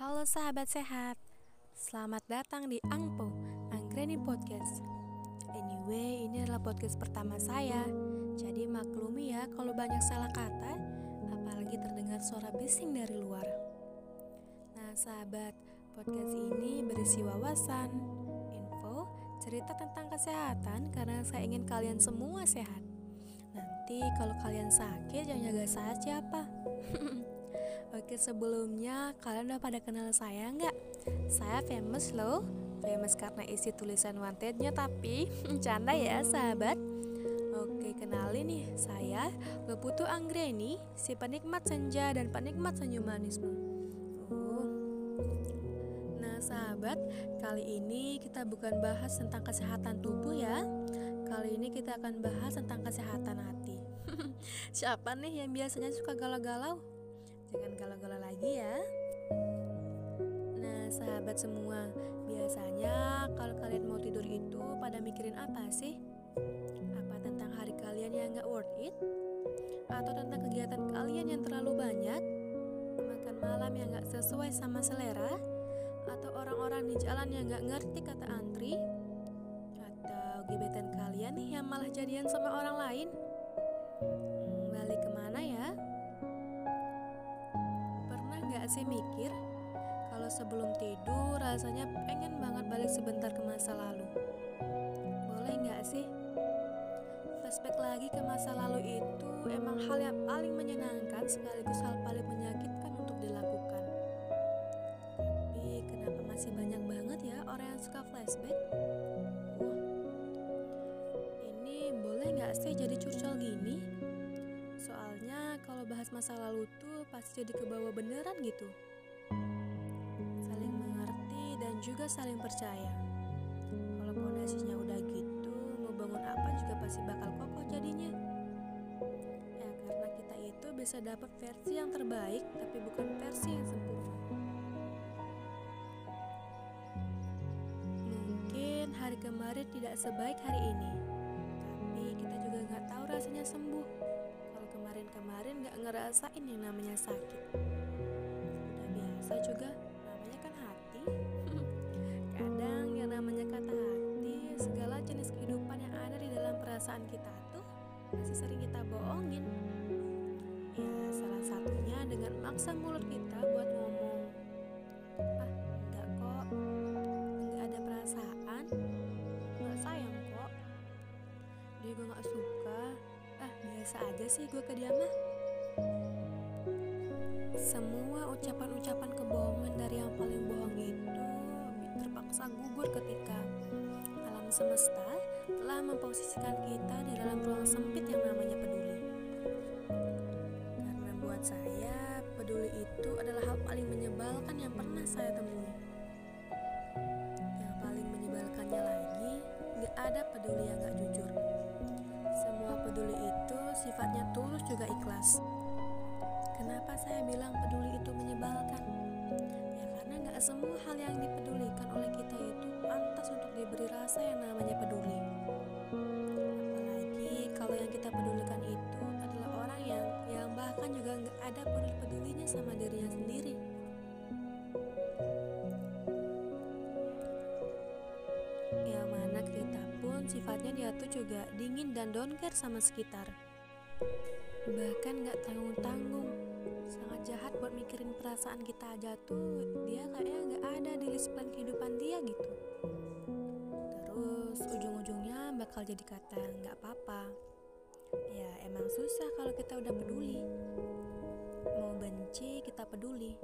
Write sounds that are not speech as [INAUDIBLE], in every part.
Halo sahabat sehat, selamat datang di Angpo, Anggreni Podcast. Anyway, ini adalah podcast pertama saya, jadi maklumi ya kalau banyak salah kata, apalagi terdengar suara bising dari luar. Nah sahabat, podcast ini berisi wawasan, info, cerita tentang kesehatan karena saya ingin kalian semua sehat. Nanti kalau kalian sakit jangan jaga saya siapa. [LAUGHS] Oke sebelumnya kalian udah pada kenal saya nggak? Saya famous loh Famous karena isi tulisan wantednya tapi [LAUGHS] canda ya sahabat Oke kenalin nih saya Beputu Anggreni Si penikmat senja dan penikmat senyum manismu uh. Nah sahabat kali ini kita bukan bahas tentang kesehatan tubuh ya Kali ini kita akan bahas tentang kesehatan hati [LAUGHS] Siapa nih yang biasanya suka galau-galau? Jangan galau-galau lagi ya. Nah, sahabat semua, biasanya kalau kalian mau tidur itu pada mikirin apa sih? Apa tentang hari kalian yang gak worth it? Atau tentang kegiatan kalian yang terlalu banyak? Makan malam yang gak sesuai sama selera? Atau orang-orang di jalan yang gak ngerti kata antri? Atau gebetan kalian yang malah jadian sama orang lain? Sih mikir kalau sebelum tidur rasanya pengen banget balik sebentar ke masa lalu? Boleh gak sih? Flashback lagi ke masa lalu itu emang hal yang paling menyenangkan sekaligus hal paling menyakitkan untuk dilakukan. Tapi kenapa masih banyak banget ya orang yang suka flashback? Ini boleh gak sih jadi curcol gini? Soalnya kalau bahas masa lalu tuh pasti jadi kebawa beneran gitu. Saling mengerti dan juga saling percaya. Kalau pondasinya udah gitu, mau bangun apa juga pasti bakal kokoh jadinya. Ya karena kita itu bisa dapat versi yang terbaik tapi bukan versi yang sempurna. Mungkin hari kemarin tidak sebaik hari ini, tapi kita juga nggak tahu rasanya sembuh kemarin-kemarin gak ngerasain yang namanya sakit. Udah biasa juga namanya kan hati. [LAUGHS] Kadang yang namanya kata hati Segala jenis kehidupan yang ada di dalam perasaan kita tuh Masih sering kita bohongin. Ya salah satunya dengan maksa mulut kita buat ngomong Ah enggak kok Enggak ada perasaan. Enggak sayang kok. Dia gue gak suka biasa aja sih gue ke dia mah. Semua ucapan-ucapan kebohongan dari yang paling bohong itu terpaksa gugur ketika alam semesta telah memposisikan kita di dalam ruang sempit yang namanya peduli. Karena buat saya peduli itu adalah hal paling menyebalkan yang pernah saya temui. Yang paling menyebalkannya lagi gak ada peduli yang gak juga ikhlas. Kenapa saya bilang peduli itu menyebalkan? Ya karena nggak semua hal yang dipedulikan oleh kita itu pantas untuk diberi rasa yang namanya peduli. Apalagi kalau yang kita pedulikan itu adalah orang yang yang bahkan juga nggak ada peduli pedulinya sama dirinya sendiri. Yang mana kita pun sifatnya dia tuh juga dingin dan don't care sama sekitar. Bahkan gak tanggung-tanggung. Sangat jahat buat mikirin perasaan kita aja tuh dia kayaknya gak ada di list plan kehidupan dia gitu. Terus ujung-ujungnya bakal jadi kata gak apa-apa. Ya emang susah kalau kita udah peduli. Mau benci kita peduli,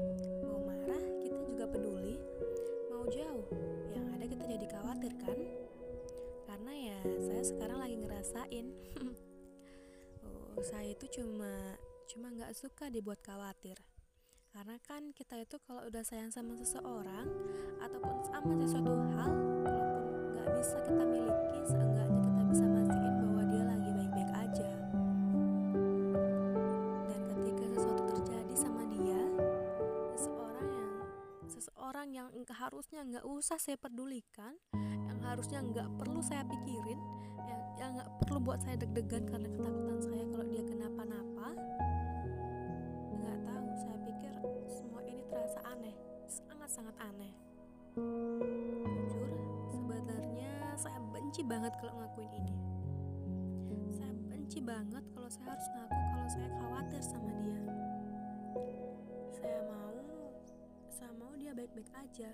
mau marah kita juga peduli, mau jauh yang ada kita jadi khawatir kan? karena ya saya sekarang lagi ngerasain [LAUGHS] saya itu cuma cuma nggak suka dibuat khawatir. Karena kan kita itu kalau udah sayang sama seseorang ataupun sama sesuatu hal walaupun nggak bisa kita miliki seenggaknya kita bisa mastiin bahwa dia lagi baik-baik aja. Dan ketika sesuatu terjadi sama dia seseorang yang seseorang yang harusnya nggak usah saya pedulikan yang harusnya nggak perlu saya pikirin yang nggak perlu buat saya deg-degan karena ketakutan saya benci banget kalau ngakuin ini. Saya benci banget kalau saya harus ngaku kalau saya khawatir sama dia. Saya mau, saya mau dia baik-baik aja.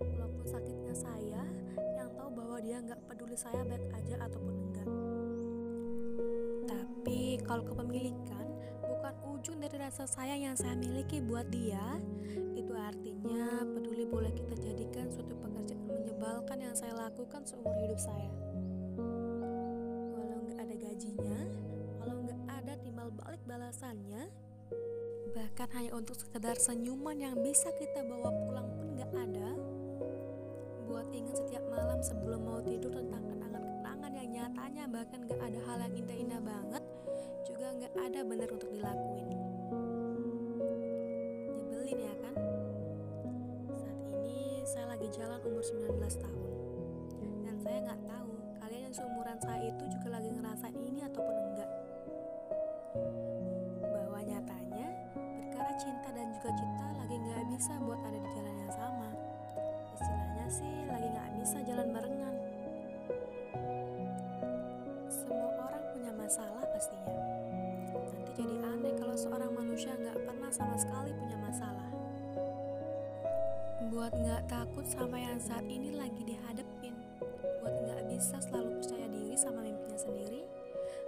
Walaupun sakitnya saya yang tahu bahwa dia nggak peduli saya baik aja ataupun enggak. Tapi kalau kepemilikan bukan ujung dari rasa sayang yang saya miliki buat dia, itu artinya peduli boleh kita jadikan suatu pekerjaan menyebalkan yang saya lakukan seumur hidup saya. Walau nggak ada gajinya, walau nggak ada timbal balik balasannya, bahkan hanya untuk sekedar senyuman yang bisa kita bawa pulang pun nggak ada. Buat ingat setiap malam sebelum mau tidur tentang kenangan-kenangan yang nyatanya bahkan nggak ada hal yang indah-indah banget, juga nggak ada benar untuk dilakuin. Umur 19 tahun. Dan saya nggak tahu kalian yang seumuran saya itu juga lagi ngerasain ini ataupun enggak. Bahwa nyatanya perkara cinta dan juga cinta lagi nggak bisa buat ada di jalan yang sama. Istilahnya sih lagi nggak bisa jalan barengan. Semua orang punya masalah pastinya. Nanti jadi aneh kalau seorang manusia nggak pernah sama sekali takut sama yang saat ini lagi dihadepin. Buat nggak bisa selalu percaya diri sama mimpinya sendiri.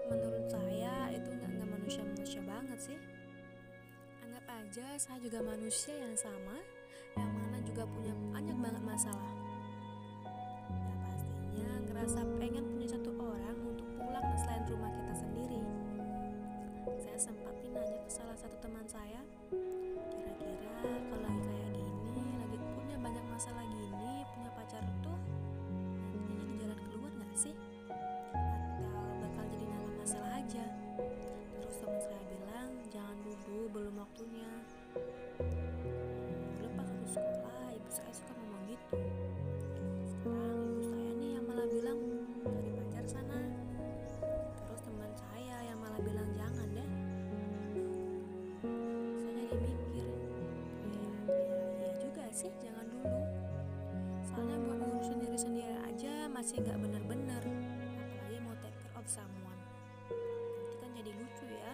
Menurut saya itu nggak nggak manusia-manusia banget sih. Anggap aja saya juga manusia yang sama, yang mana juga punya banyak banget masalah. Ya pastinya ngerasa pengen punya satu orang untuk pulang ke selain rumah kita sendiri. Saya sempat nanya ke salah satu teman saya, masih nggak bener-bener, apalagi mau take care of someone. Nanti kan jadi lucu ya.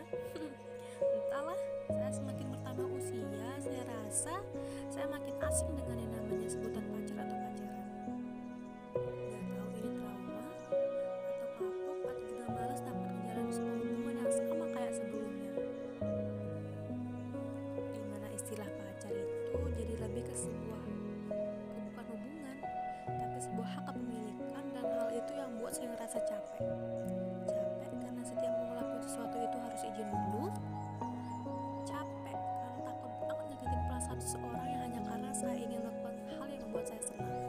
[LAUGHS] Entahlah, saya semakin bertambah usia, saya rasa saya makin asing dengan perasaan seseorang yang hanya karena saya ingin melakukan hal yang membuat saya senang.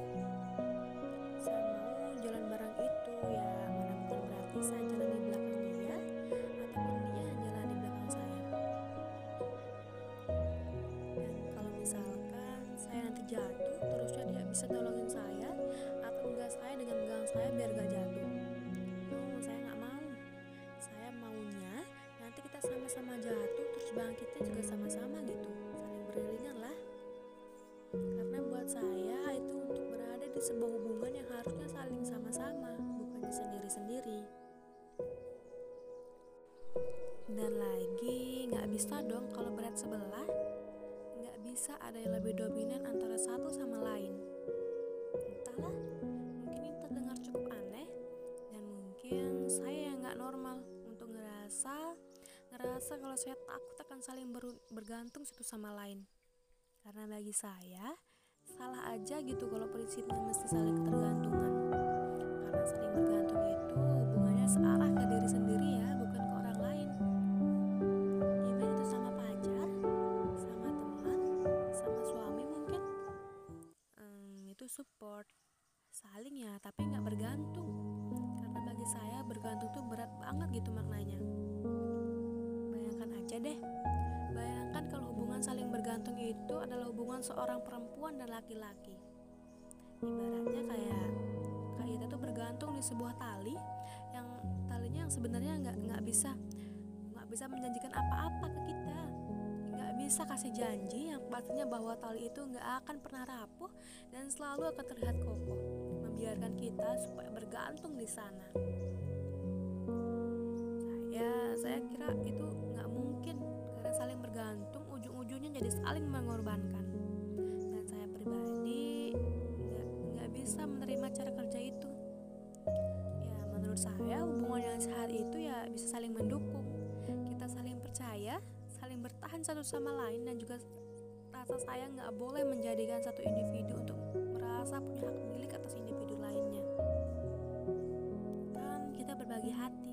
Saya mau jalan bareng itu ya mana bukan berarti saya jalan di belakang dia ataupun dia yang jalan di belakang saya. Dan kalau misalkan saya nanti jatuh terusnya dia bisa nolongin saya atau enggak saya dengan megang saya biar gak jatuh. Saya nggak mau. Saya maunya nanti kita sama-sama jatuh terus bangkitnya juga sama-sama sebuah hubungan yang harusnya saling sama-sama, bukannya sendiri-sendiri. Dan lagi nggak bisa dong kalau berat sebelah, nggak bisa ada yang lebih dominan antara satu sama lain. Entahlah, mungkin ini terdengar cukup aneh dan mungkin saya yang nggak normal untuk ngerasa ngerasa kalau saya takut akan saling ber- bergantung satu sama lain. Karena bagi saya salah aja gitu kalau prinsipnya mesti saling ketergantungan. Karena saling bergantung itu hubungannya searah ke diri sendiri ya, bukan ke orang lain. Even itu sama pacar, sama teman, sama suami mungkin. Hmm, itu support saling ya, tapi nggak bergantung. Karena bagi saya bergantung tuh berat banget gitu maknanya. Bayangkan aja deh, bayangkan kalau hubungan saling bergantung itu adalah hubungan seorang perempuan dan laki-laki. Ibaratnya kayak kayak kita tuh bergantung di sebuah tali yang talinya yang sebenarnya nggak nggak bisa nggak bisa menjanjikan apa-apa ke kita nggak bisa kasih janji yang pastinya bahwa tali itu nggak akan pernah rapuh dan selalu akan terlihat kokoh, membiarkan kita supaya bergantung di sana. Saya, saya kira itu nggak mungkin karena saling bergantung ujung-ujungnya jadi saling mengorbankan. Sehat itu ya bisa saling mendukung. Kita saling percaya, saling bertahan satu sama lain dan juga rasa sayang nggak boleh menjadikan satu individu untuk merasa punya hak milik atas individu lainnya. Kan kita berbagi hati,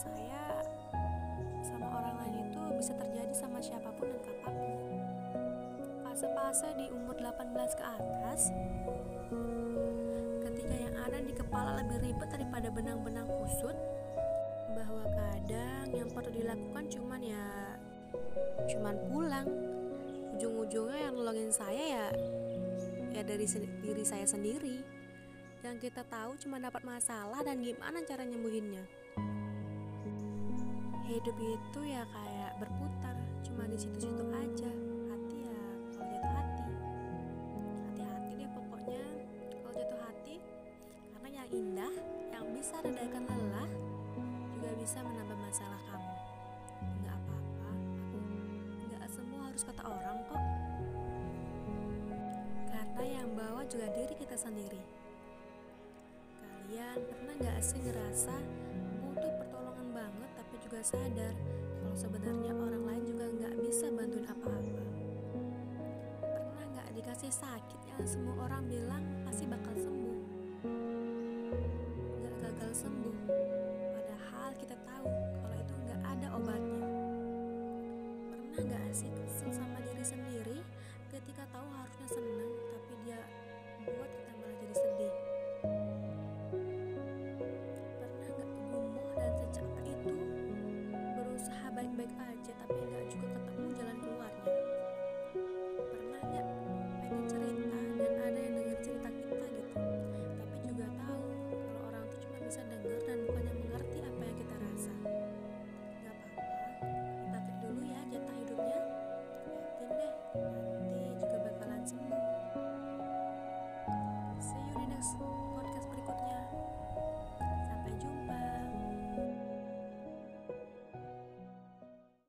saya sama orang lain itu bisa terjadi sama siapa pun dan kapan pun. Fase-fase di umur 18 ke atas ketika yang ada di kepala lebih ribet daripada benang-benang kusut bahwa kadang yang perlu dilakukan cuman ya cuman pulang. Ujung-ujungnya yang nolongin saya ya ya dari diri saya sendiri. Yang kita tahu cuma dapat masalah dan gimana cara nyembuhinnya hidup itu ya kayak berputar cuma di situ-situ aja. Hati ya kalau jatuh hati. Hati-hati deh pokoknya kalau jatuh hati karena yang indah yang bisa redakan lelah juga bisa menambah masalah kamu. Nggak apa-apa nggak semua harus kata orang kok. Karena yang bawa juga diri kita sendiri. Kalian pernah nggak sih ngerasa juga sadar kalau sebenarnya orang lain juga nggak bisa bantuin apa-apa. Pernah nggak dikasih sakit yang semua orang bilang pasti bakal sembuh? Nggak gagal sembuh